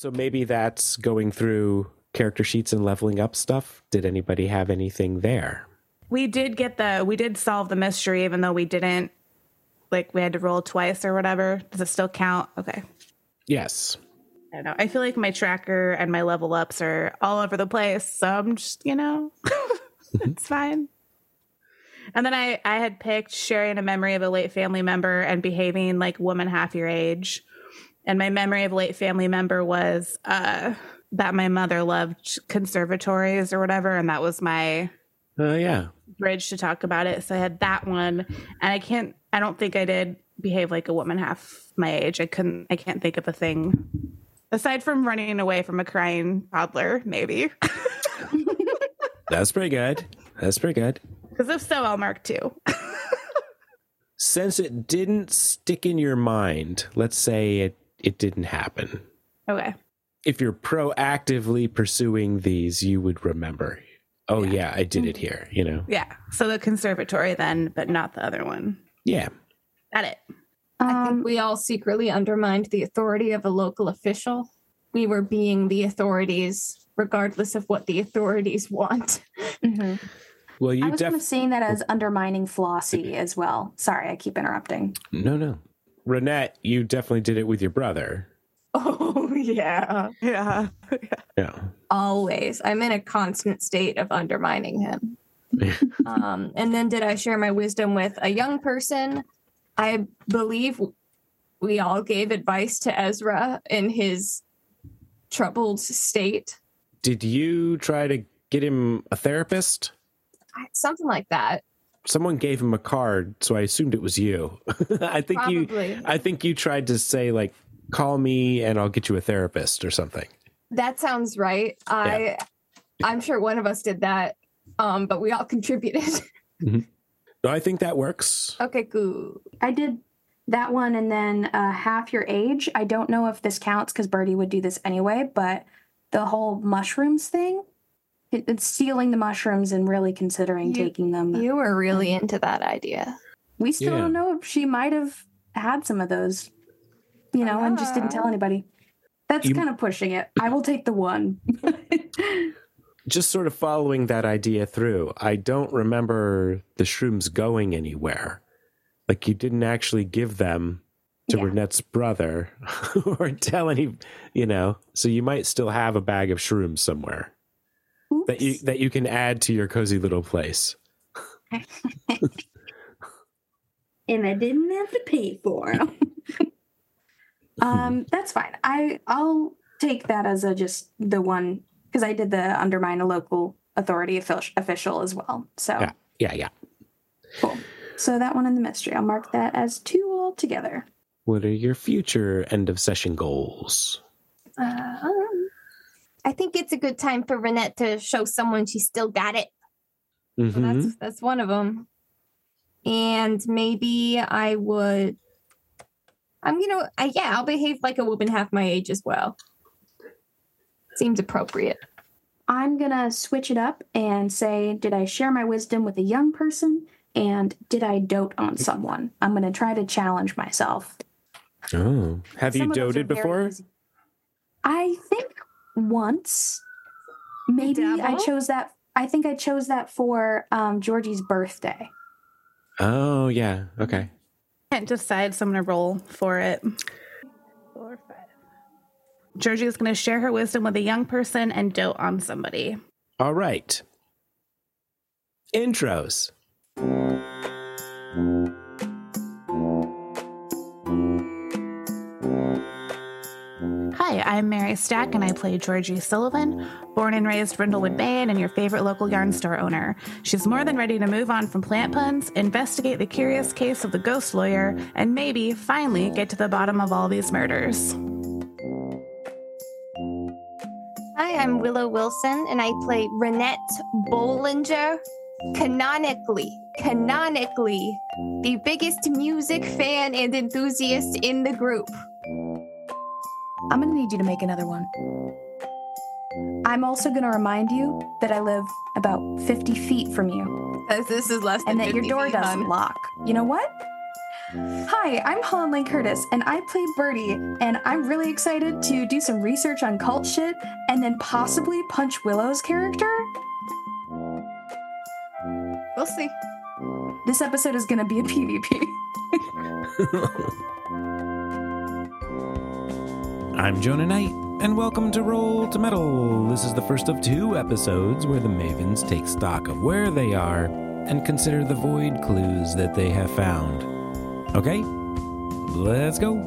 So maybe that's going through character sheets and leveling up stuff. Did anybody have anything there? We did get the we did solve the mystery even though we didn't like we had to roll twice or whatever. Does it still count? Okay. Yes. I don't know. I feel like my tracker and my level ups are all over the place. So I'm just, you know, it's fine. And then I, I had picked sharing a memory of a late family member and behaving like woman half your age. And my memory of late family member was uh, that my mother loved conservatories or whatever. And that was my Oh, yeah. bridge to talk about it. So I had that one. And I can't, I don't think I did behave like a woman half my age. I couldn't, I can't think of a thing aside from running away from a crying toddler, maybe. That's pretty good. That's pretty good. Because if so, I'll mark two. Since it didn't stick in your mind, let's say it, it didn't happen. Okay. If you're proactively pursuing these, you would remember. Oh, Yeah. yeah, I did it here, you know? Yeah. So the conservatory then, but not the other one. Yeah. Got it. I Um, think we all secretly undermined the authority of a local official. We were being the authorities, regardless of what the authorities want. mhm. Well, I you was kind of seeing that as undermining Flossie as well. Sorry, I keep interrupting. No, no. Renette, you definitely did it with your brother. Oh, yeah. Yeah. Yeah. Always. I'm in a constant state of undermining him. um, and then did I share my wisdom with a young person? I believe we all gave advice to Ezra in his troubled state. Did you try to get him a therapist? Something like that. Someone gave him a card, so I assumed it was you. I think you I think you tried to say like call me and I'll get you a therapist or something. That sounds right. I I'm sure one of us did that. Um, but we all contributed. No, I think that works. okay, good. I did that one and then uh, half your age. I don't know if this counts because Birdie would do this anyway, but the whole mushrooms thing, it, it's stealing the mushrooms and really considering You- taking them. You were really into that idea. we still Yeah. don't know if she might have had some of those, you know, and just didn't tell ah. anybody. That's You- kind of pushing it. I will take the one. Just sort of following that idea through. I don't remember the shrooms going anywhere. Like you didn't actually give them to Yeah. Renette's brother or tell any, you know. So you might still have a bag of shrooms somewhere that you that you can add to your cozy little place. and I didn't have to pay for them. um, that's fine. I I'll take that as a just the one because I did the undermine a local authority offic- official as well. So Yeah. Yeah, yeah. cool. So that one in the mystery, I'll mark that as two altogether. What are your future end of session goals? Um, I think it's a good time for Renette to show someone she still got it. So Mhm. that's that's one of them. And maybe I would. I'm gonna. I, yeah, I'll behave like a woman half my age as well. Seems appropriate. I'm gonna switch it up and say, did I share my wisdom with a young person? And did I dote on someone? I'm gonna try to challenge myself. Oh, have you Some of those are doted before? easy. I think once. Maybe I chose that. I think I chose that for um, Georgie's birthday. Oh, yeah. Okay. Can't decide, so I'm going to roll for it. Four, five. Georgie is going to share her wisdom with a young person and dote on somebody. All right. Intros. Hi, I'm Mary Stack and I play Georgie Sullivan, born and raised Brindlewood Bay and your favorite local yarn store owner. She's more than ready to move on from plant puns, investigate the curious case of the ghost lawyer, and maybe finally get to the bottom of all these murders. Hi, I'm Willow Wilson, and I play Renette Bollinger. Canonically, canonically, the biggest music fan and enthusiast in the group. I'm gonna need you to make another one. I'm also gonna remind you that I live about 50 feet from you As this is less than and that your door feet, doesn't hon. lock. You know what? Hi, I'm Holland Lane Curtis, and I play Birdie, and I'm really excited to do some research on cult shit and then possibly punch Willow's character. We'll see. This episode is gonna be a PvP. I'm Jonah Knight, and welcome to Roll to Meddle. This is the first of two episodes where the Mavens take stock of where they are and consider the void clues that they have found. Okay, let's go.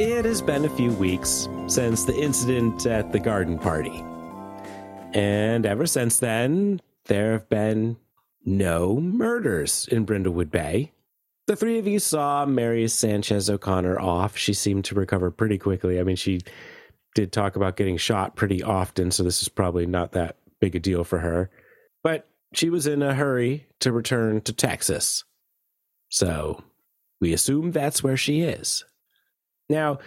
It has been a few weeks since the incident at the garden party. And ever since then, there have been no murders in Brindlewood Bay. The three of you saw Mary Sanchez O'Connor off. She seemed to recover pretty quickly. I mean, she did talk about getting shot pretty often, so this is probably not that big a deal for her. But she was in a hurry to return to Texas. So we assume that's where she is. Now,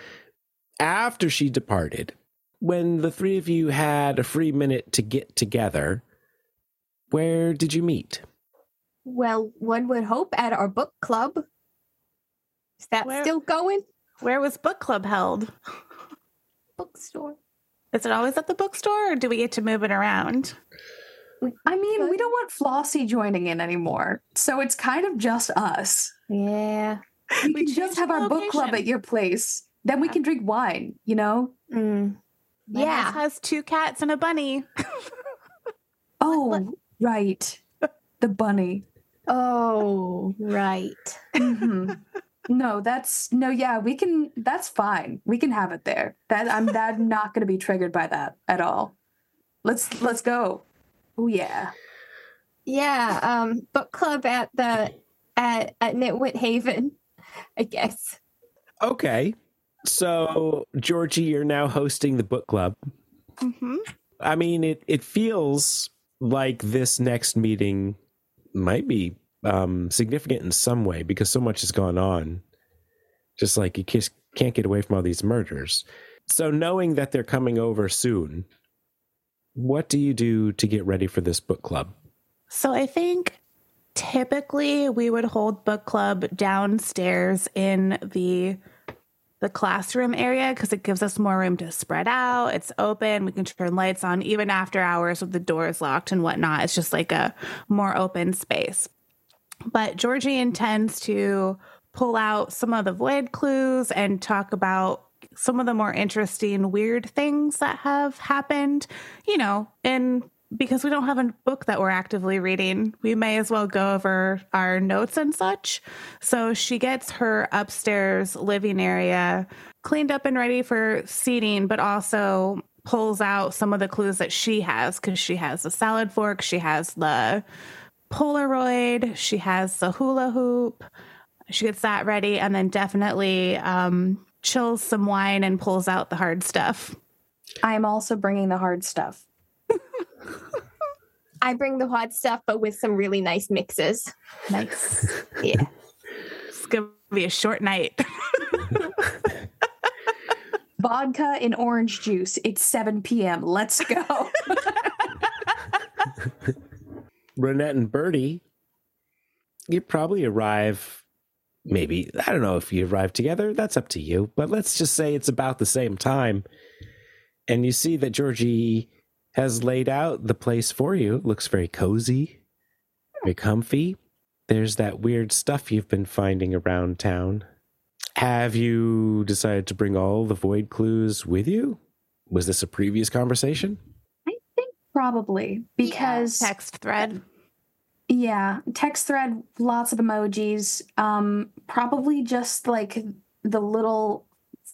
after she departed, when the three of you had a free minute to get together, where did you meet? Well, one would hope at our book club. Is that Where- still going? Where was book club held? Bookstore. Is it always at the bookstore or do we get to move it around? I mean, we don't want Flossie joining in anymore, so it's kind of just us. Yeah. We, We can just have the our book club at your place. Then we can drink wine, you know? Mm. My Yeah. house has two cats and a bunny. Oh, right. The bunny. Oh, right. Mhm. no, that's no, yeah, we can that's fine. We can have it there. That I'm that I'm not gonna be triggered by that at all. Let's let's go. Oh yeah. Yeah. Um, book club at the at at Nitwit Haven, I guess. Okay. So, Georgie, you're now hosting the book club. hmm I mean, it, it feels like this next meeting might be um, significant in some way because so much has gone on. Just like you just can't get away from all these murders. So, knowing that they're coming over soon, what do you do to get ready for this book club? So I think typically we would hold book club downstairs in the the classroom area because it gives us more room to spread out. It's open. We can turn lights on even after hours with the doors locked and whatnot. It's just like a more open space. But Georgie intends to pull out some of the void clues and talk about some of the more interesting, weird things that have happened, you know, in because we don't have a book that we're actively reading, we may as well go over our notes and such. So she gets her upstairs living area cleaned up and ready for seating, but also pulls out some of the clues that she has because she has the salad fork, she has the Polaroid, she has the hula hoop. She gets that ready and then definitely um, chills some wine and pulls out the hard stuff. I am also bringing the hard stuff. I bring the hot stuff, but with some really nice mixes. Nice. Yeah. It's going to be a short night. Vodka and orange juice. It's 7 p.m. Let's go. Renette and Birdie, you probably arrive. Maybe, I don't know if you arrive together. That's up to you. But let's just say it's about the same time. And you see that Georgie has laid out the place for you. It looks very cozy, very comfy. There's that weird stuff you've been finding around town. Have you decided to bring all the void clues with you? Was this a previous conversation? I think probably because Text thread. Yeah, text thread, lots of emojis. Um, probably just like the little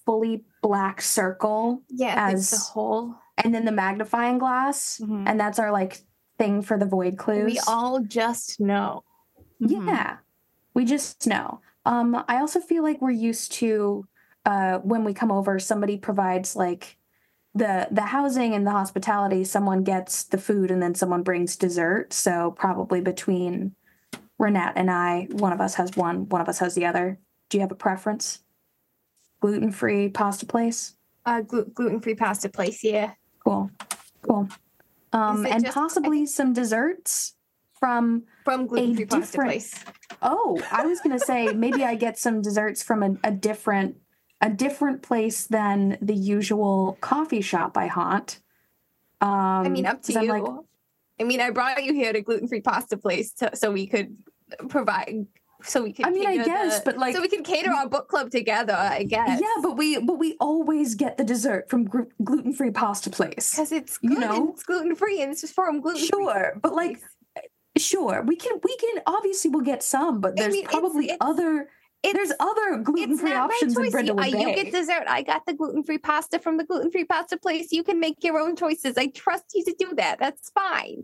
fully black circle, Yeah. As the whole. And then the magnifying glass, Mhm. and that's our like thing for the void clues. We all just know. Mhm. Yeah, we just know. Um, I also feel like we're used to uh, when we come over, somebody provides like the the housing and the hospitality. Someone gets the food, and then someone brings dessert. So probably between Renette and I, one of us has one, one of us has the other. Do you have a preference? Gluten free pasta place. Uh, glu- gluten free pasta place. Yeah. Cool, cool. um, and just- possibly some desserts from. From gluten free different- place. Oh, I was gonna say maybe I get some desserts from a, a different a different place than the usual coffee shop I haunt. Um, I mean, up to you. like, I mean, I brought you here to gluten free pasta place to, so we could provide. So we can. I mean, I guess, the- but, like- so we can cater our book club together. I guess. yeah, but we but we always get the dessert from gr- gluten free pasta place. because it's you know? it's gluten free and it's just from um, gluten. Sure, but like, eh, sure, we can we can obviously we'll get some, but I there's mean, probably it's- other there's other gluten It's free options in choice. You, you get dessert. I got the gluten free pasta from the gluten free pasta place. You can make your own choices. I trust you to do that. That's fine.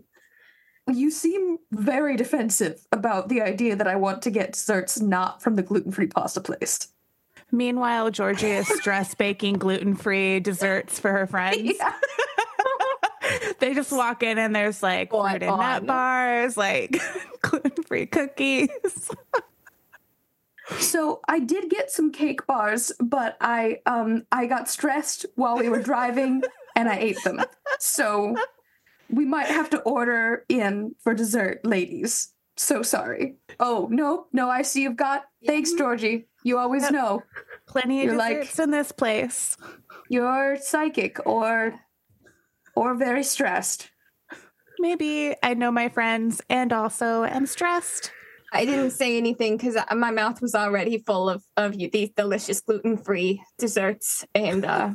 You seem very defensive about the idea that I want to get desserts not from the gluten free pasta place. Meanwhile, Georgie is stress baking gluten free desserts for her friends. Yeah. they just walk in and there's like Go fruit and on. nut bars, like gluten free cookies. So I did get some cake bars, but I um I got stressed while we were driving and I ate them. So we might have to order in for dessert, ladies. So sorry. Oh no, no, I see you've got thanks, Georgie. You always know. Plenty of You're like- desserts in this place. You're psychic or or very stressed. Maybe I know my friends and also am stressed. I didn't say anything because my mouth was already full of of you, these delicious gluten free desserts, and uh,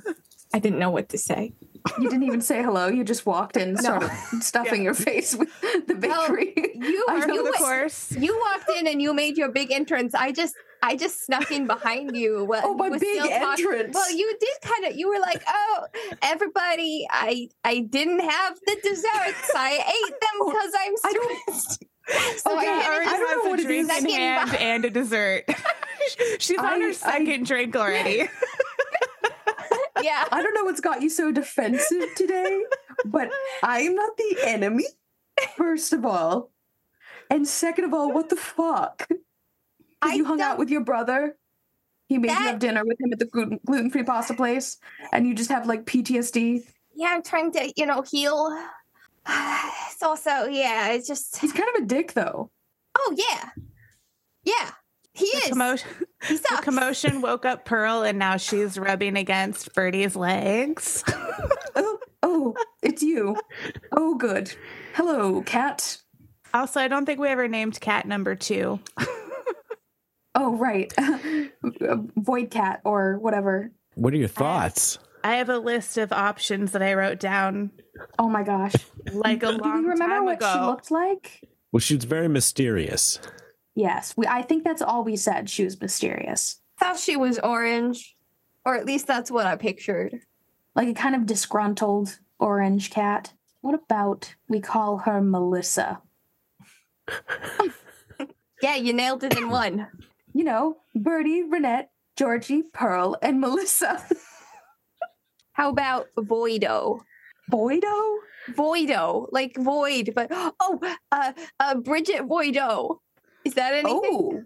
I didn't know what to say. You didn't even say hello. You just walked in, started stuffing your face with the bakery. You I know you, Of course. you walked in and you made your big entrance. I just I just snuck in behind you. When Oh, my big still talk- entrance. Well, you did kind of. You were like, "Oh, everybody, I I didn't have the desserts. I ate them oh, because I'm I don't- stressed." So Okay, I She already I don't know a drink in hand bite. and a dessert. She's on I- her I- second drink already. Yeah. I don't know what's got you so defensive today, but I am not the enemy, first of all. And second of all, what the fuck? You hung out with your brother. He made you have dinner with him at the gluten free pasta place, and you just have like PTSD. Yeah, I'm trying to, you know, heal. It's also, yeah, it's just. He's kind of a dick, though. Oh yeah, yeah. He The is. commotion, he the commotion woke up Pearl, and now she's rubbing against Birdie's legs. Oh, oh, it's you. Oh, good. Hello, cat. Also, I don't think we ever named cat number two. Oh, right. Void cat or whatever. What are your thoughts? I have a list of options that I wrote down Oh my gosh. like a long time. Do you remember what ago. she looked like? Well, she was very mysterious. Yes, we. I think that's all we said. She was mysterious, thought she was orange, or at least that's what I pictured. like a kind of disgruntled orange cat. What about we call her Melissa? Yeah, you nailed it in one. You know, Birdie, Renette, Georgie, Pearl, and Melissa. How about Voido? Voido? Voido, like void, but oh, uh, uh, Bridget Voido. Is that anything? Oh,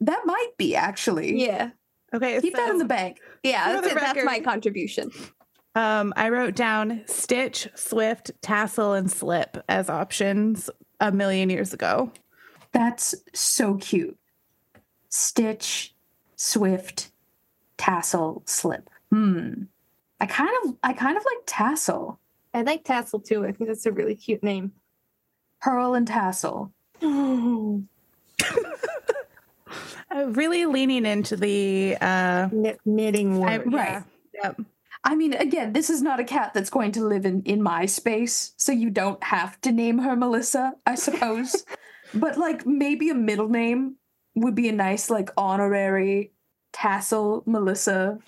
that might be actually. Yeah, Okay, Keep so, that in the bank. yeah. That's, the it. that's my contribution. um, I wrote down Stitch, Swift, Tassel, and Slip as options a million years ago. That's so cute. Stitch, Swift, Tassel, Slip. Hmm. I kind of, I kind of like Tassel. I like Tassel too. I think that's a really cute name. Pearl and Tassel. Uh, really leaning into the uh, Knit- knitting I- word. Right. yeah, yep. I mean, again, this is not a cat that's going to live in, in my space, so you don't have to name her Melissa, I suppose. but like maybe a middle name would be a nice like honorary tassel Melissa.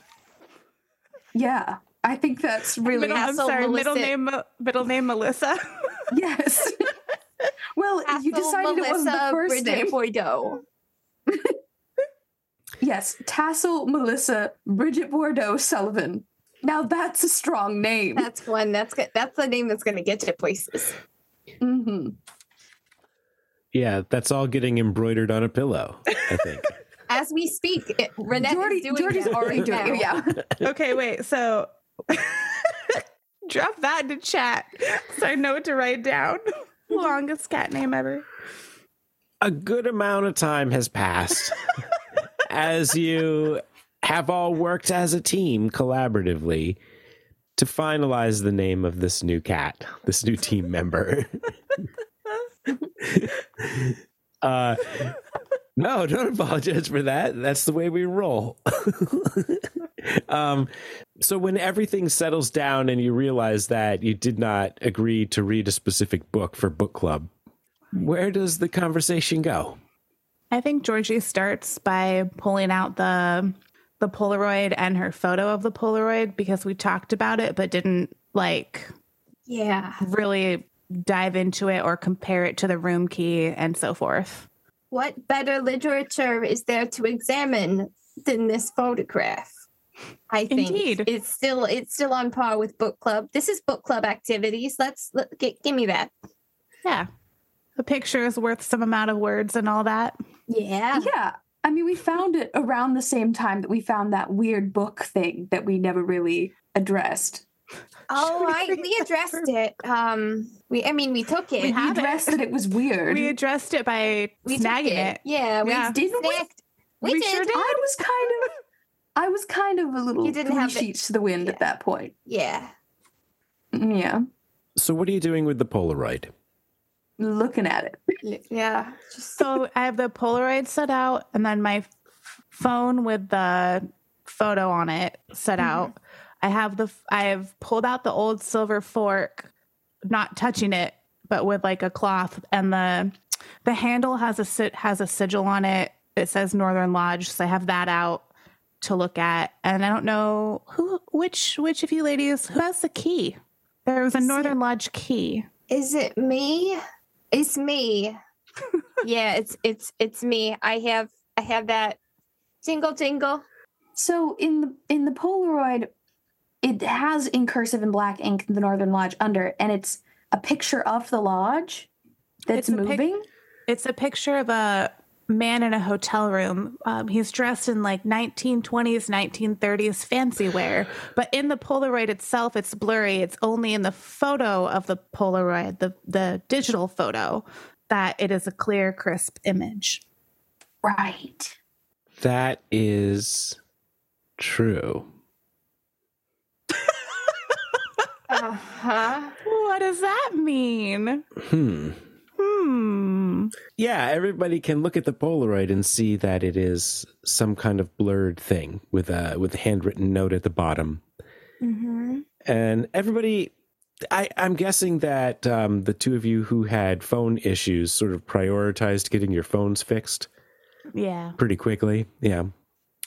Yeah, I think that's really Middle, I'm Tassel sorry, middle name, middle name Melissa. yes. Well, you Tassel, decided it wasn't the first Bridget name. Voido. Yes, Tassel Melissa Bridget Bordeaux Sullivan. Now that's a strong name. That's one. That's good. That's the name that's going to get you places. Mm-hmm. Yeah, that's all getting embroidered on a pillow, I think. As we speak, it, Renette Georgie, is doing Georgie's that already doing now. it. Yeah. okay, wait. So Drop that into chat so I know what to write down. Longest cat name ever. A good amount of time has passed as you have all worked as a team collaboratively to finalize the name of this new cat, this new team member. uh, no, don't apologize for that. That's the way we roll. um, so when everything settles down and you realize that you did not agree to read a specific book for book club, where does the conversation go? I think Georgie starts by pulling out the the Polaroid and her photo of the Polaroid because we talked about it but didn't like Yeah. really dive into it or compare it to the room key and so forth. What better literature is there to examine than this photograph? I think Indeed. it's still it's still on par with book club. This is book club activities. Let's let, gi- give me that. Yeah. A picture is worth some amount of words and all that. Yeah. Yeah. I mean, we found it around the same time that we found that weird book thing that we never really addressed. Oh, Should we right. bring We it addressed it. Um, we I mean we took it. We We have it. that it was weird. We addressed it by We snagging it. Yeah, we Yeah. Didn't we? snagged- We, We did. sure did. I was kind of, I was kind of a little You didn't have sheets to the wind Yeah. at that point. Yeah. Yeah, So, what are you doing with the Polaroid? looking at it. Yeah. Just So I have the Polaroid set out and then my phone with the photo on it set Mm-hmm. out. I have the f- I have pulled out the old silver fork, not touching it, but with like a cloth and the the handle has a has a sigil on it. It says Northern Lodge, so I have that out to look at. And I don't know who which which of you ladies who has the key. There was a Is it- Northern Lodge key. Is it me? It's me. yeah, it's it's it's me. I have I have that jingle jingle. So in the in the Polaroid, it has in cursive and black ink the Northern Lodge under, and it's a picture of the lodge that's It's a pic- moving. It's a picture of a man in a hotel room. Um, he's dressed in like 1920s, 1930s fancy wear, but in the Polaroid itself, it's blurry. It's only in the photo of the Polaroid, the the digital photo, that it is a clear, crisp image. right. That is true. Uh-huh. What does that mean? Hmm. Hmm. Yeah, everybody can look at the Polaroid and see that it is some kind of blurred thing with a with a handwritten note at the bottom. Mm-hmm. And everybody, I, I'm guessing that um, the two of you who had phone issues sort of prioritized getting your phones fixed Yeah. pretty quickly. Yeah.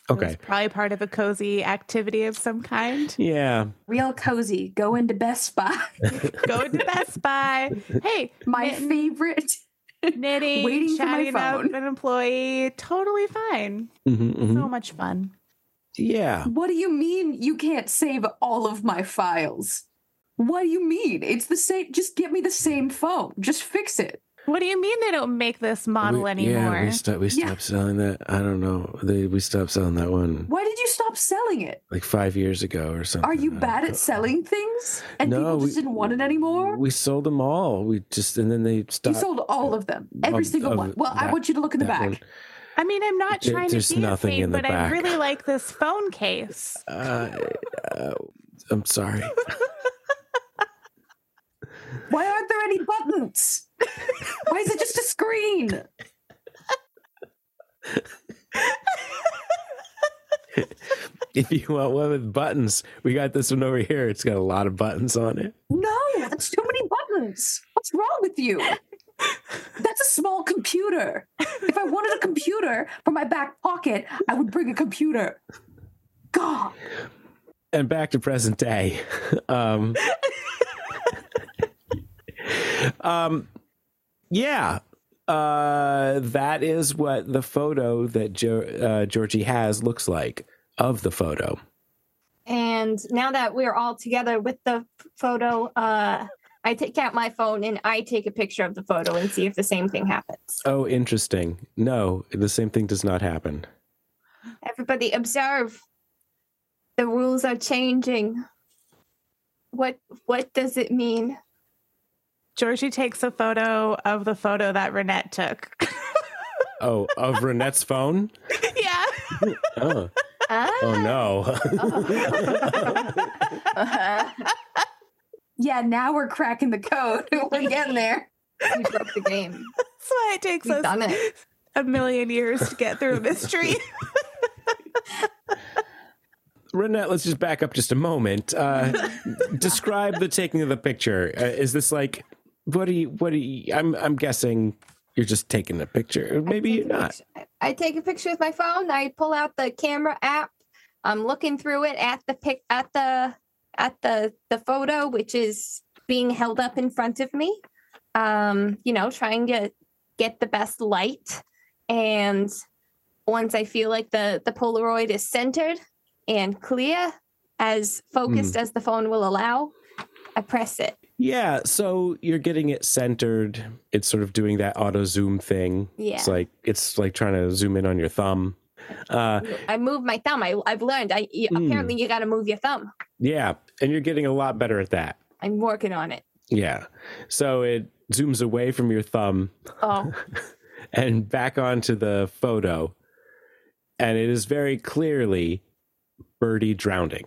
It was Okay. probably part of a cozy activity of some kind. Yeah. Real cozy. Go into Best Buy. Go to Best Buy. Hey, My knitting- favorite. knitting, Waiting for my chatting up phone. an employee, totally fine. Mhm, mhm. So much fun. Yeah. What do you mean you can't save all of my files? What do you mean? It's the same. Just get me the same phone. Just fix it. What do you mean they don't make this model We- anymore? Yeah, we stopped. We Yeah. selling that. I don't know. They, we stopped selling that one Why did you stop selling it? like five years ago or something. Are you I bad know. at selling things? And No, people just we- didn't want it anymore? We sold them all. We just and then they stopped. You sold all of them. Every Of- single of one. Well, I want you to look in the back. one. I mean, I'm not There- trying there's to be nothing a fake, in the but I really like this phone case. Uh, uh, I'm sorry. Why aren't there any buttons? Why is it just a screen? if you want one with buttons, we got this one over here. It's got a lot of buttons on it. No, that's too many buttons. What's wrong with you? That's a small computer. If I wanted a computer for my back pocket, I would bring a computer. God. And back to present day. Um, um, yeah. Uh, that is what the photo that jo- uh, Georgie has looks like of the photo. And now that we're all together with the photo, uh, I take out my phone and I take a picture of the photo and see if the same thing happens. Oh, interesting. No, the same thing does not happen. Everybody observe. The rules are changing. What what does it mean? Georgie takes a photo of the photo that Renette took. Oh, of Renette's phone? yeah. Oh, Ah. oh no. Yeah, now we're cracking the code. we're getting there. we broke the game. That's why it takes We've us done it. a million years to get through a mystery. Renette, let's just back up just a moment. Uh, describe the taking of the picture. Uh, is this like, what do you, what do you, I'm, I'm guessing you're just taking a picture. Maybe you're not. I I take a picture with my phone. I pull out the camera app. I'm looking through it at the pic at the at the the photo, which is being held up in front of me. Um, you know, trying to get the best light. And once I feel like the the Polaroid is centered and clear, as focused as the phone will allow, I press it. Yeah. So you're getting it centered. It's sort of doing that auto zoom thing. Yeah. It's like, it's like trying to zoom in on your thumb. Uh, I move my thumb. I, I've learned. I Mm. apparently you got to move your thumb. yeah. And you're getting a lot better at that. I'm working on it. Yeah. So it zooms away from your thumb Oh, and back onto the photo. And it is very clearly Birdie drowning.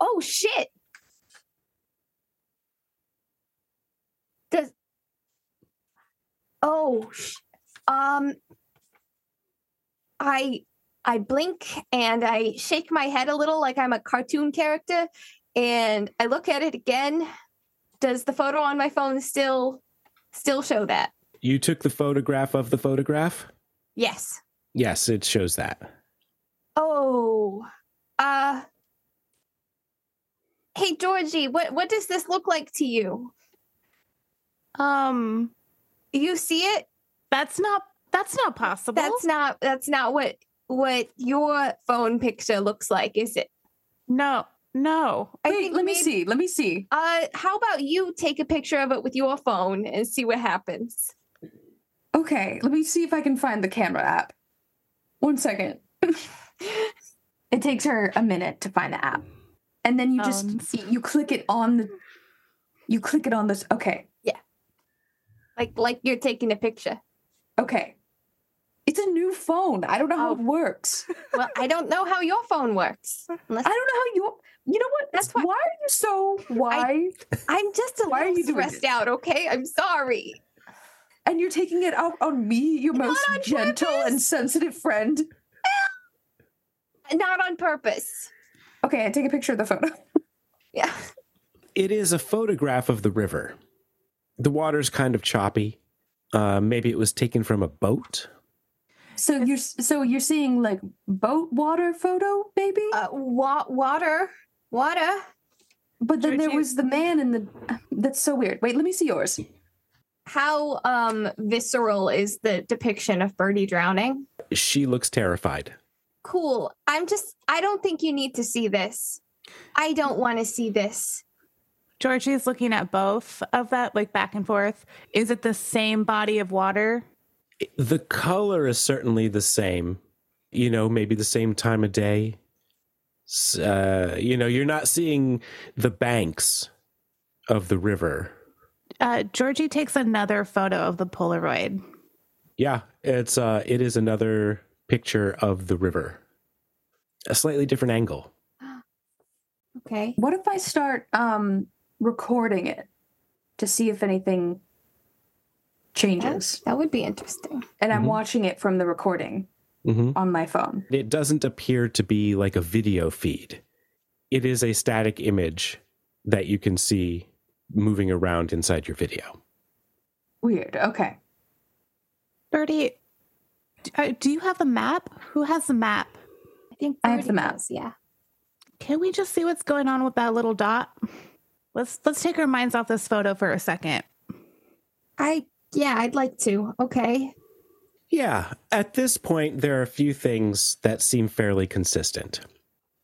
oh shit. Does oh um I I blink and I shake my head a little like I'm a cartoon character and I look at it again. Does the photo on my phone still still show that? You took the photograph of the photograph? Yes. Yes, it shows that. Oh, uh, hey Georgie, what what does this look like to you? um, You see it? that's not that's not possible. That's not that's not what what your phone picture looks like, is it? no, no. I Wait, think let me see. Let me see. Uh, how about you take a picture of it with your phone and see what happens? Okay, let me see if I can find the camera app. One second. it takes her a minute to find the app. And then you just Phones. you click it on the you click it on this okay. Like like you're taking a picture. Okay. It's a new phone. I don't know how Oh. it works. Well, I don't know how your phone works. Unless I don't know how you you know what? That's why- why are you so why? I'm just a Why are little you stressed this? out, okay? I'm sorry. and you're taking it out on me, your Not most on gentle and sensitive friend. Not on purpose. Okay, I take a picture of the photo. Yeah. It is a photograph of the river. The water's kind of choppy. Uh, maybe it was taken from a boat. So you're so you're seeing like boat water photo, maybe? Uh, wa- water. Water. but then there was the man in the. That's so weird. Wait, let me see yours. How um visceral is the depiction of Birdie drowning? She looks terrified. Cool. I'm just I don't think you need to see this. I don't want to see this. Georgie's looking at both of that, like back and forth. Is it the same body of water? The color is certainly the same. You know, maybe the same time of day. Uh, you know, you're not seeing the banks of the river. Uh, Georgie takes another photo of the Polaroid. Yeah, it's uh, it is another picture of the river, a slightly different angle. Okay. What if I start um recording it to see if anything changes? That would be interesting. And I'm Mhm. watching it from the recording hmm on my phone. It doesn't appear to be like a video feed. It is a static image that you can see moving around inside your video. Weird. Okay. Birdie, uh, do you have the map? Who has the map? I think I have the map. does, Yeah. Can we just see what's going on with that little dot? Let's let's take our minds off this photo for a second. I yeah, I'd like to. Okay. Yeah, at this point, there are a few things that seem fairly consistent.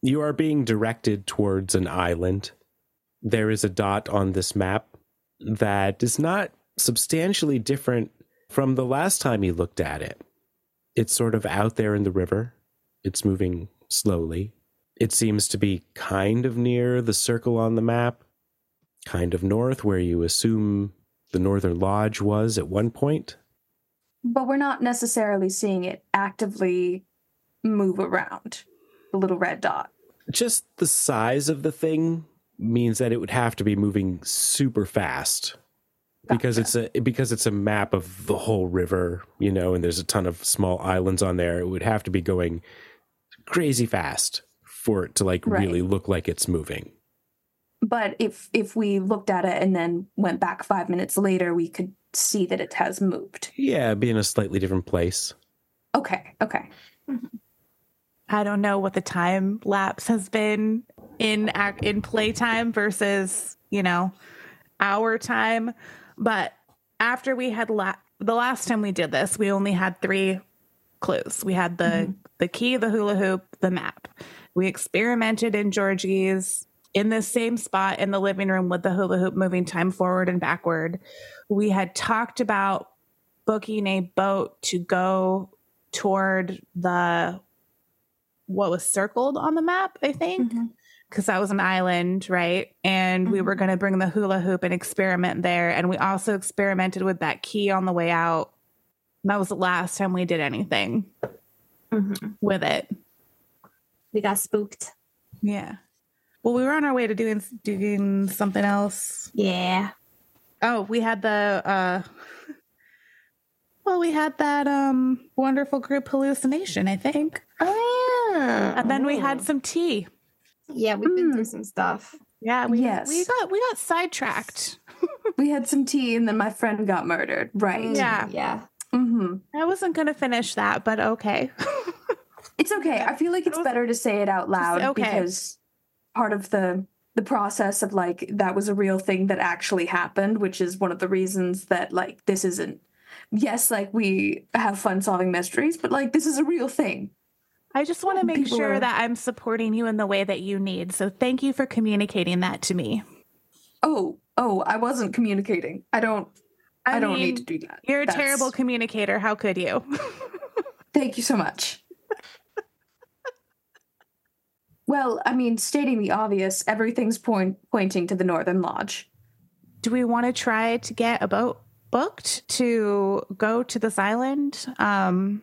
You are being directed towards an island. There is a dot on this map that is not substantially different from the last time you looked at it. It's sort of out there in the river, it's moving slowly. It seems to be kind of near the circle on the map. Kind of north where you assume the Northern Lodge was at one point. But we're not necessarily seeing it actively move around the little red dot. Just the size of the thing means that it would have to be moving super fast because it's a because it's a map of the whole river, you know, and there's a ton of small islands on there. It would have to be going crazy fast for it to like Right. really look like it's moving. But if if we looked at it and then went back five minutes later, we could see that it has moved. Yeah, be in a slightly different place. Okay, okay. Mm-hmm. I don't know what the time lapse has been in ac- in playtime versus you know our time, but after we had la- the last time we did this, we only had three clues. We had the mm-hmm. the key, the hula hoop, the map. We experimented in Georgie's in the same spot in the living room with the hula hoop moving time forward and backward. We had talked about booking a boat to go toward the what was circled on the map, I think, Mhm. because that was an island, right? And we were going to bring the hula hoop and experiment there. And we also experimented with that key on the way out. And that was the last time we did anything Mhm. with it. We got spooked. Yeah. Well, we were on our way to doing doing something else. Yeah. Oh, we had the uh well, we had that um wonderful group hallucination, I think. Oh yeah. And then we had some tea. Yeah, we've been Mm. through some stuff. Yeah, we Yes. we got we got sidetracked. We had some tea and then my friend got murdered. Right. Mm, Yeah. Yeah. hmm I wasn't gonna finish that, but okay. It's okay. I feel like it's better to say it out loud okay. because part of the the process of like that was a real thing that actually happened, which is one of the reasons that like this isn't yes, like we have fun solving mysteries, but like this is a real thing. I just want to make People sure are- that I'm supporting you in the way that you need. So thank you for communicating that to me. Oh, oh, I wasn't communicating. I don't I, don't mean, need to do that. You're a That's- terrible communicator. How could you? Thank you so much. Well, I mean, stating the obvious, everything's point pointing to the Northern Lodge. Do we want to try to get a boat booked to go to this island? Um,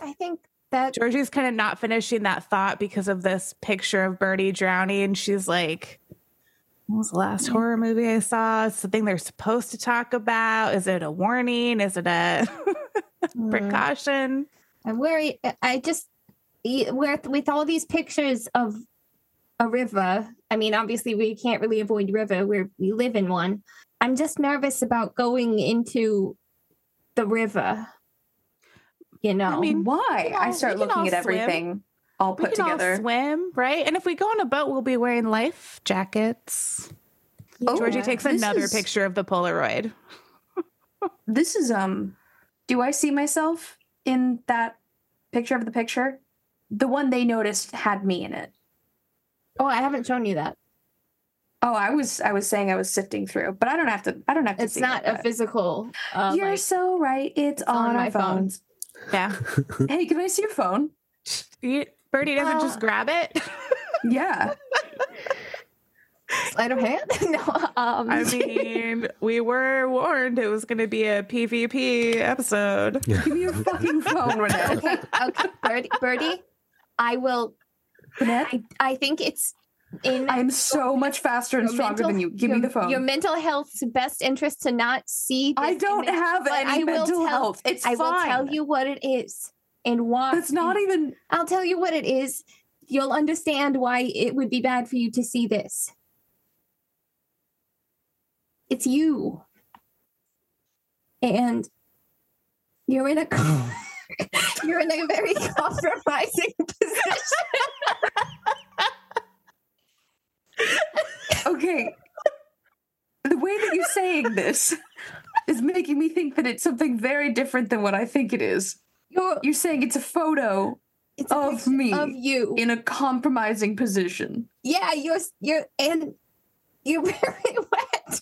I think that Georgie's kind of not finishing that thought because of this picture of Birdie drowning. And She's like, what was the last horror movie I saw? It's the thing they're supposed to talk about. Is it a warning? Is it a Mm, precaution? I'm worried. I just with with all these pictures of a river. I mean, obviously we can't really avoid river where we live in one. I'm just nervous about going into the river. You know, I mean, Why? can I start we can looking all at swim. everything all We put can all together. swim, right? And if we go on a boat, we'll be wearing life jackets. Oh, Georgie takes this another is- picture of the Polaroid. This is um do I see myself in that picture of the picture? The one they noticed had me in it. Oh, I haven't shown you that. Oh, I was I was saying I was sifting through, but I don't have to I don't have to It's see not that. a physical. Uh, You're like- so right. It's, it's on, on our my phone. phones. Yeah. hey, can I see your phone? You- Birdie doesn't just Uh, grab it. Yeah. sleight of hand. no, um, I mean, we were warned it was going to be a PvP episode. Give me your fucking phone, Renette. okay, okay, Birdie, Birdie, I will. Renette, I, I think it's in I am so much faster and stronger mental- than you. Give your, me the phone. Your mental health's best interest to not see. I don't image, have but any I will mental tell- health. It's I will tell you what it is and why. It's not even I'll tell you what it is. You'll understand why it would be bad for you to see this. It's you. And you're in a you're in a very compromising position. okay. The way that you're saying this is making me think that it's something very different than what I think it is. You're You're saying it's a photo it's a of me of you. in a compromising position. yeah, you're you're and you're very wet.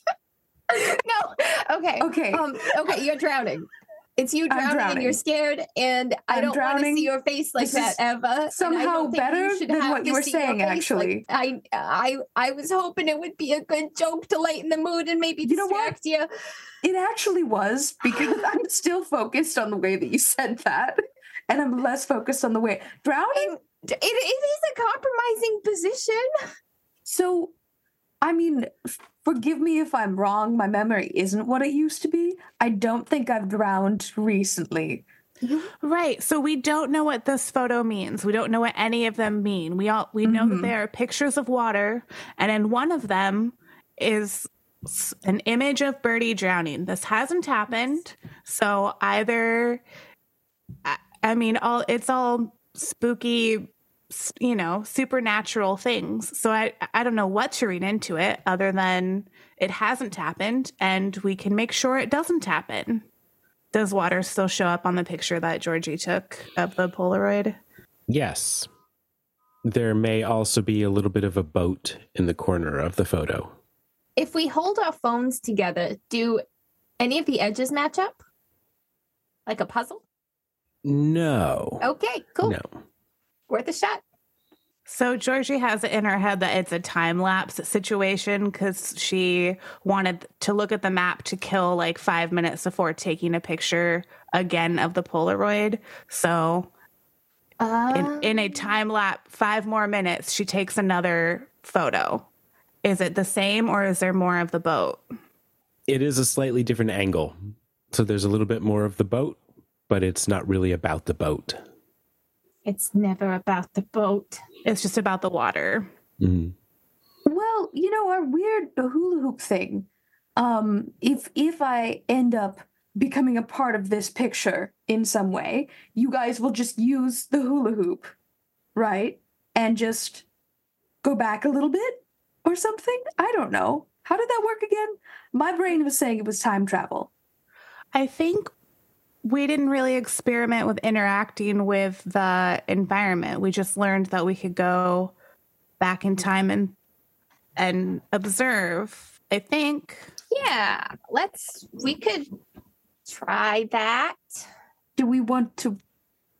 no, okay. Okay. Um, okay, you're drowning. It's you I'm drowning, and you're scared, and I I'm don't want to see your face like that, Eva. somehow better than what you were saying, actually. like- I, I, I was hoping it would be a good joke to lighten the mood and maybe You know what? distract you. It actually was because I'm still focused on the way that you said that, and I'm less focused on the way drowning. It, it is a compromising position. So, I mean, forgive me if I'm wrong. My memory isn't what it used to be. I don't think I've drowned recently. Right. So we don't know what this photo means. We don't know what any of them mean. We all we know that Mhm. there are pictures of water, and in one of them is an image of Birdie drowning. This hasn't happened. So either I, I mean all it's all spooky you know, supernatural things. So I I don't know what to read into it other than it hasn't happened and we can make sure it doesn't happen. Does water still show up on the picture that Georgie took of the Polaroid? Yes. There may also be a little bit of a boat in the corner of the photo. If we hold our phones together, do any of the edges match up? Like a puzzle? No. Okay, cool. No. Worth a shot. So Georgie has it in her head that it's a time lapse situation because she wanted to look at the map to kill like five minutes before taking a picture again of the Polaroid. So Uh, in, in a time lapse, five more minutes, she takes another photo. Is it the same or is there more of the boat? It is a slightly different angle. So there's a little bit more of the boat, but it's not really about the boat. It's never about the boat. It's just about the water. Mhm. Well, you know, our weird hula hoop thing. Um, if if I end up becoming a part of this picture in some way, you guys will just use the hula hoop, right? And just go back a little bit or something? I don't know. How did that work again? My brain was saying it was time travel. I think we didn't really experiment with interacting with the environment. We just learned that we could go back in time and and observe. I think. Yeah, let's. We could try that. Do we want to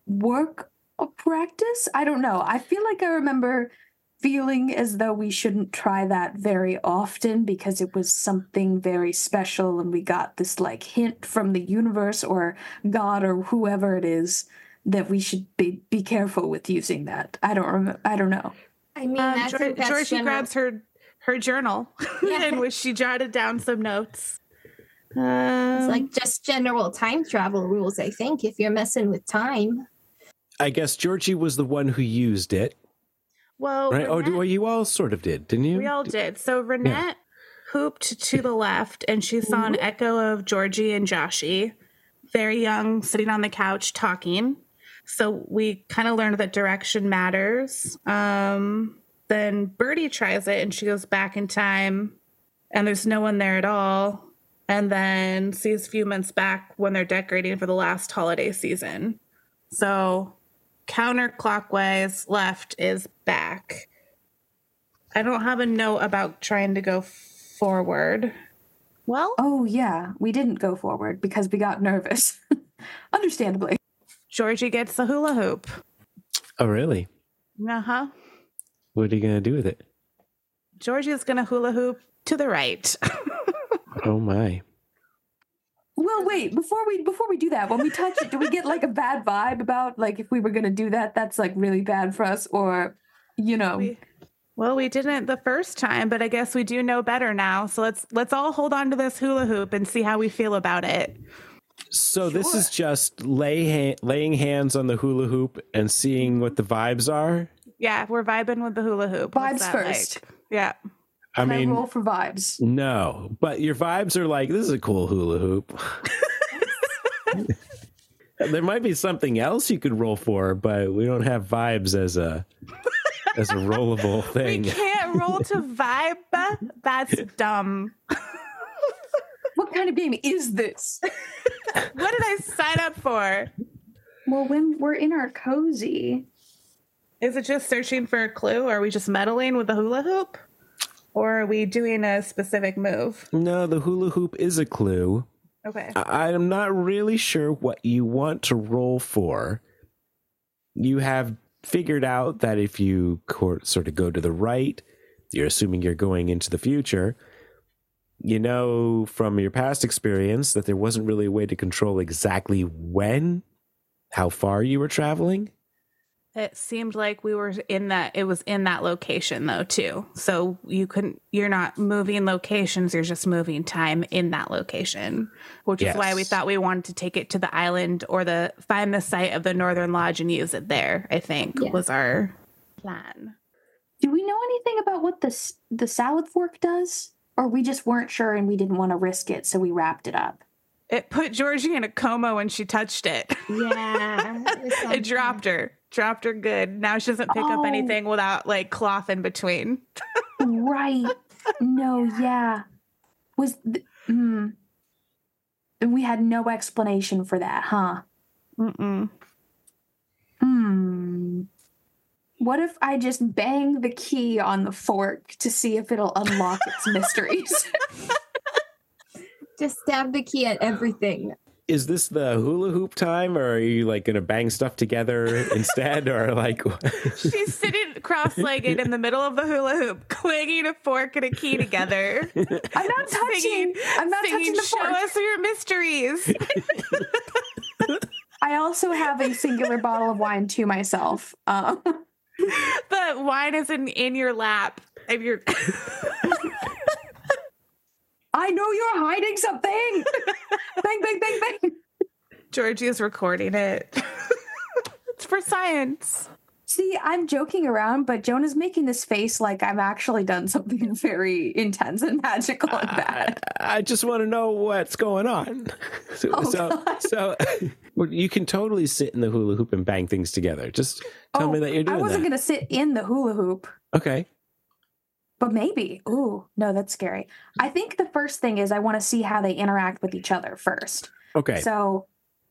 work or practice? I don't know. I feel like I remember feeling as though we shouldn't try that very often because it was something very special and we got this like hint from the universe or God or whoever it is that we should be be careful with using that. I don't remember. I don't know. I mean, Um, that's, Geor- that's Georgie general- grabs her her journal Yeah. in which she jotted down some notes. It's Um, like just general time travel rules, I think, if you're messing with time. I guess Georgie was the one who used it, well, right? Oh, do, well, you all sort of did, didn't you? we all did. So Renette hooped to the left, and she saw an echo of Georgie and Joshy, very young, sitting on the couch talking. So we kind of learned that direction matters. Um, then Birdie tries it, and she goes back in time, and there's no one there at all. And then sees a few months back when they're decorating for the last holiday season. So counterclockwise left is back. I don't have a note about trying to go forward. Well, Oh yeah, we didn't go forward because we got nervous. Understandably. Georgie gets the hula hoop. Oh, really? Uh huh. What are you going to do with it? Georgie's gonna hula hoop to the right. Oh, my. Well, wait, before we before we do that, when we touch it, do we get like a bad vibe about like if we were gonna do that, that's like really bad for us, or you know We- well, we didn't the first time, but I guess we do know better now. So let's let's all hold on to this hula hoop and see how we feel about it. So this is just lay ha- laying hands on the hula hoop and seeing what the vibes are. Yeah, we're vibing with the hula hoop. Vibes first. like? Yeah. I Can I mean, roll for vibes. no, but your vibes are like this is a cool hula hoop. there might be something else you could roll for, but we don't have vibes as a as a rollable thing. We can't roll to vibe. That's dumb. What kind of game is this? What did I sign up for? Well, when we're in our cozy, Is it just searching for a clue? Or Are we just meddling with the hula hoop? Or are we doing a specific move? No, the hula hoop is a clue. Okay. I- I'm not really sure what you want to roll for. You have figured out that if you cor- sort of go to the right, you're assuming you're going into the future. You know from your past experience that there wasn't really a way to control exactly when, how far you were traveling. It seemed like we were in that it was in that location though too. So you couldn't you're not moving locations, you're just moving time in that location. Which is why we thought we wanted to take it to the island or the find the site of the Northern Lodge and use it there, I think Yeah. was our plan. Do we know anything about what the the salad fork does, or we just weren't sure and we didn't want to risk it, so we wrapped it up? It put Georgie in a coma when she touched it. Yeah. it dropped her. Dropped her good. Now she doesn't pick up Oh. anything without like cloth in between. right. No. Yeah. Was. Th- hmm. We had no explanation for that, huh? Mm-mm. Hmm. What if I just bang the key on the fork to see if it'll unlock its mysteries? Just stab the key at everything. Is this the hula hoop time, or are you like going to bang stuff together instead, or like? She's sitting cross-legged in the middle of the hula hoop, clanging a fork and a key together. I'm not touching. Singing- I'm not singing, touching the Show fork. us your mysteries. I also have a singular bottle of wine to myself. Um, the wine is in, in your lap. And you're I know you're hiding something. bang, bang, bang, bang. Georgie is recording it. it's for science. See, I'm joking around, but Jonah's making this face like I've actually done something very intense and magical and I, bad. I just want to know what's going on. So, Oh, so, so you can totally sit in the hula hoop and bang things together. Just tell oh, me that you're doing Oh, I wasn't going to sit in the hula hoop, Okay. But maybe. Ooh, no, that's scary. I think the first thing is I want to see how they interact with each other first. Okay. So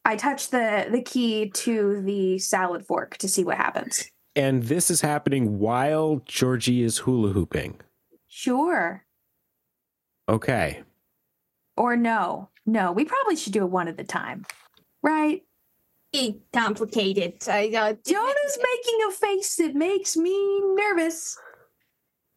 I touch the the key to the salad fork to see what happens. and this is happening while Georgie is hula hooping. Sure. Okay. Or no. No, we probably should do it one at a time. Right? Eh, Complicated. I, uh, Jonah's making a face that makes me nervous.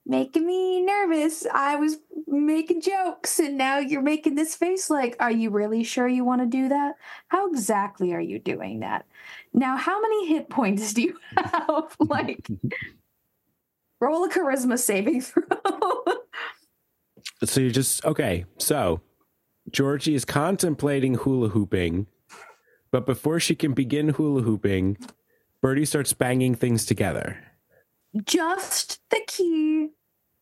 Making me nervous. I was making jokes, and now you're making this face like, are you really sure you want to do that? How exactly are you doing that? Now, how many hit points do you have? like, roll a charisma saving throw. So you're just okay. So Georgie is contemplating hula hooping, but before she can begin hula hooping, Birdie starts banging things together. Just the key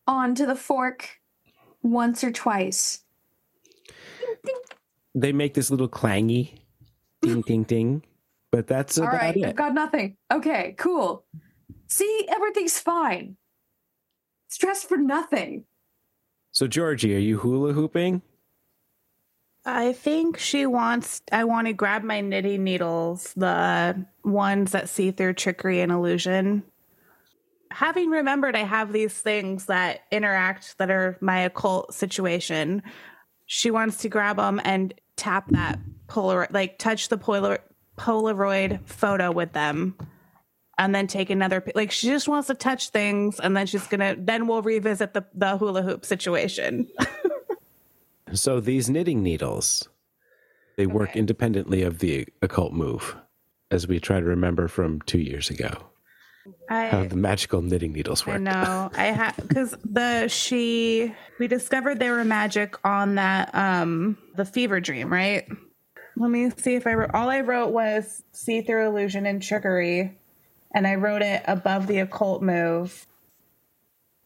onto the fork once or twice. They make this little clangy ding ding ding, but that's All about right, I've it. got nothing. Okay, cool. See, everything's fine. Stress for nothing. So Georgie, are you hula hooping? I think she wants. I want to grab my knitting needles, the ones that see through trickery and illusion. Having remembered I have these things that interact that are my occult situation, she wants to grab them and tap that Polaroid, like touch the Polar, Polaroid photo with them, and then take another. Like she just wants to touch things, and then she's gonna. Then we'll revisit the the hula hoop situation. So these knitting needles, they work independently of the occult move, as we try to remember from two years ago. How the magical knitting needles I work. know. I had because the she we discovered they were magic on that um the fever dream, right? Let me see if I wrote all I wrote was see through illusion and trickery, and I wrote it above the occult move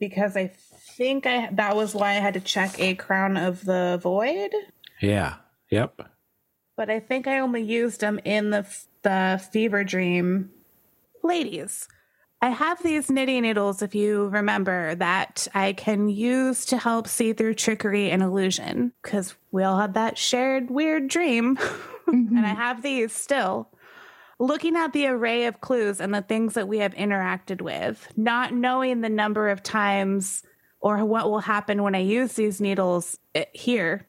because I think I that was why I had to check a crown of the void, Yeah. Yep. but I think I only used them in the the fever dream. Ladies, I have these knitting needles, if you remember, that I can use to help see through trickery and illusion because we all had that shared weird dream. and I have these still. Looking at the array of clues and the things that we have interacted with, not knowing the number of times or what will happen when I use these needles eh, here,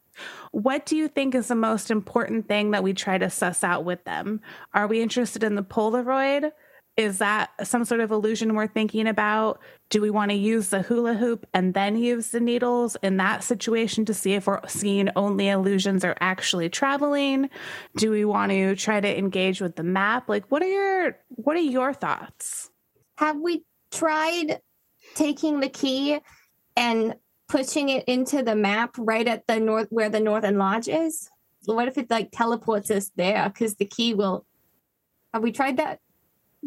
what do you think is the most important thing that we try to suss out with them? Are we interested in the Polaroid? Is that some sort of illusion we're thinking about? Do we want to use the hula hoop and then use the needles in that situation to see if we're seeing only illusions or actually traveling? Do we want to try to engage with the map? Like what are your what are your thoughts? Have we tried taking the key and pushing it into the map right at the north where the northern lodge is? What if it like teleports us there? Because the key will. Have we tried that?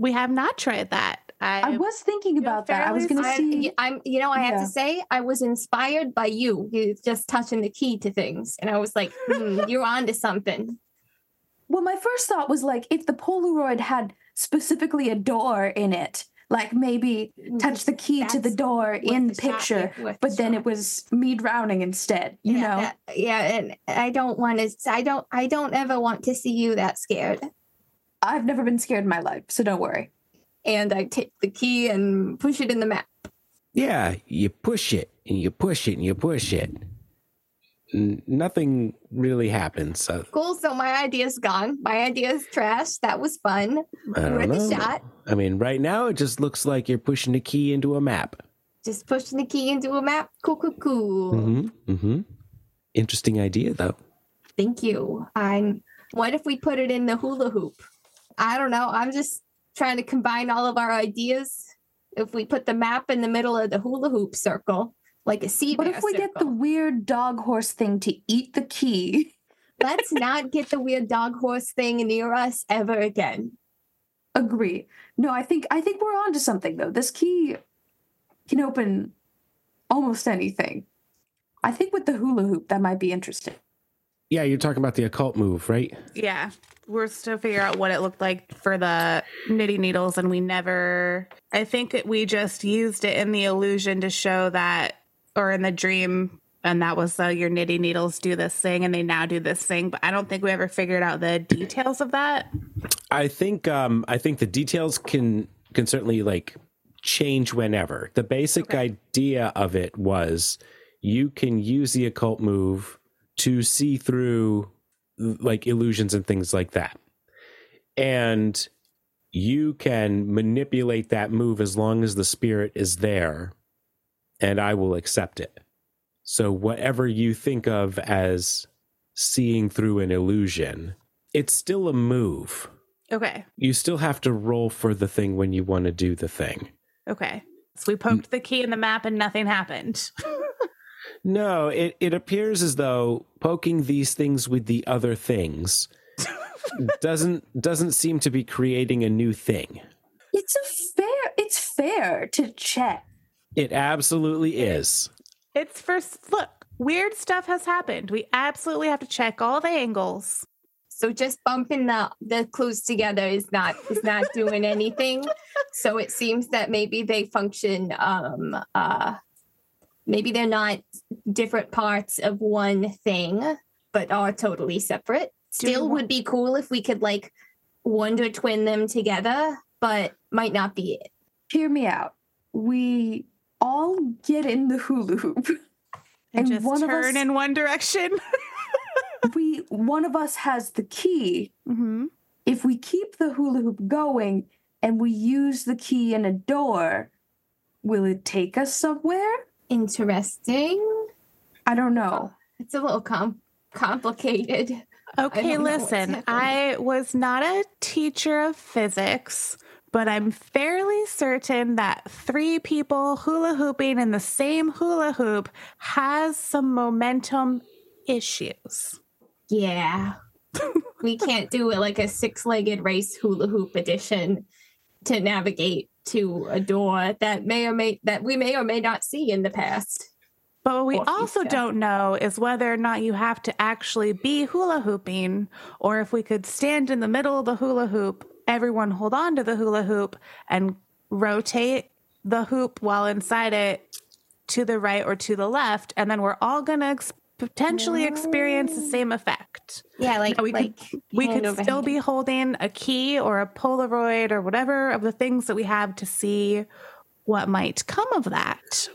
We have not tried that. I, I was thinking about that. I was going to see. I'm, you know, I have to say, I was inspired by you. You just touching the key to things, and I was like, hmm, "You're onto something." Well, my first thought was like if the Polaroid had specifically a door in it, like maybe touch the key to the door in the picture, yeah, worth a but then shot. it was me drowning instead. You yeah, know, that- yeah, and I don't want to. I don't. I don't ever want to see you that scared. I've never been scared in my life, so don't worry. And I take the key and push it in the map. Yeah, you push it and you push it and you push it. N- nothing really happens. Uh, Cool. So my idea's gone. My idea's trash. That was fun. I don't Worth know. a shot. I mean, right now it just looks like you're pushing the key into a map. Just pushing the key into a map. Cool, cool, cool. Mm-hmm. Mm-hmm. Interesting idea, though. Thank you. I'm. What if we put it in the hula hoop? I don't know. I'm just trying to combine all of our ideas. If we put the map in the middle of the hula hoop circle, like a sea What if we get the weird dog horse thing to eat the key? Let's not get the weird dog horse thing near us ever again. Agree. No, I think I think we're on to something though. This key can open almost anything. I think with the hula hoop that might be interesting. Yeah, you're talking about the occult move, right? Yeah. We're still figure out what it looked like for the knitting needles, and we never. I think that we just used it in the illusion to show that, or in the dream, and that was uh, your knitting needles do this thing, and they now do this thing. But I don't think we ever figured out the details of that. I think um I think the details can can certainly like change whenever. The basic Okay. idea of it was you can use the occult move to see through like illusions and things like that. And you can manipulate that move as long as the spirit is there and I will accept it. So whatever you think of as seeing through an illusion, it's still a move Okay. you still have to roll for the thing when you want to do the thing. Okay. So we poked the key in the map, and nothing happened. No, it, it appears as though poking these things with the other things doesn't doesn't seem to be creating a new thing. It's a fair it's fair to check. It absolutely is. it's first look. Weird stuff has happened. We absolutely have to check all the angles. So just bumping the the clues together is not is not doing anything. So it seems that maybe they function um uh maybe they're not different parts of one thing, but are totally separate. Still want- would be cool if we could like wonder twin them together, but might not be it. Hear me out. We all get in the hula hoop. And, And just one of turn us- in one direction. we one of us has the key. hmm If we keep the hula hoop going and we use the key in a door, will it take us somewhere? Interesting. I don't know. It's a little com- complicated. Okay, don't know what's listen. I was not a teacher of physics, but I'm fairly certain that three people hula hooping in the same hula hoop has some momentum issues. Yeah. we can't do it like a six legged race hula hoop edition to navigate to a door that may or may that we may or may not see in the past. But what we also don't know is whether or not you have to actually be hula hooping, or if we could stand in the middle of the hula hoop, everyone hold on to the hula hoop and rotate the hoop while inside it to the right or to the left, and then we're all going to ex- potentially experience the same effect. Yeah, like Yeah, we could- We could still hand. be holding a key or a Polaroid or whatever of the things that we have to see what might come of that.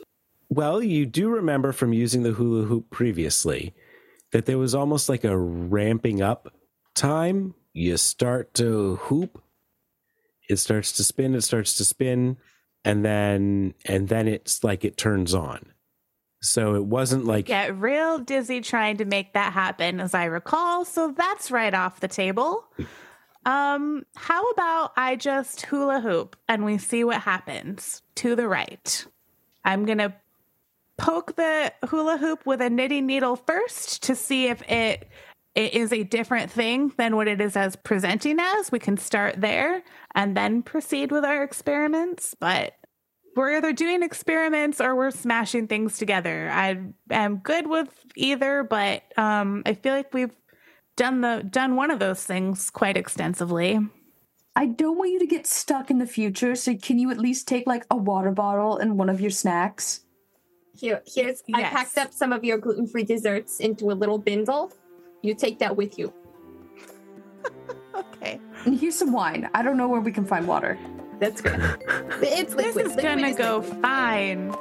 Well, you do remember from using the hula hoop previously that there was almost like a ramping up time. You start to hoop, it starts to spin, it starts to spin, and then and then it's like it turns on. So it wasn't like Get real dizzy trying to make that happen, as I recall. So that's right off the table. Um, how about I just hula hoop and we see what happens to the right? I'm gonna poke the hula hoop with a knitting needle first to see if it it is a different thing than what it is as presenting as. We can start there and then proceed with our experiments. But we're either doing experiments or we're smashing things together. I am good with either, but um, I feel like we've done the done one of those things quite extensively. I don't want you to get stuck in the future, so can you at least take like a water bottle and one of your snacks? Here, here's I packed up some of your gluten-free desserts into a little bindle. You take that with you. Okay. And here's some wine. I don't know where we can find water. That's good. it's This is Liquid gonna is go liquid. fine.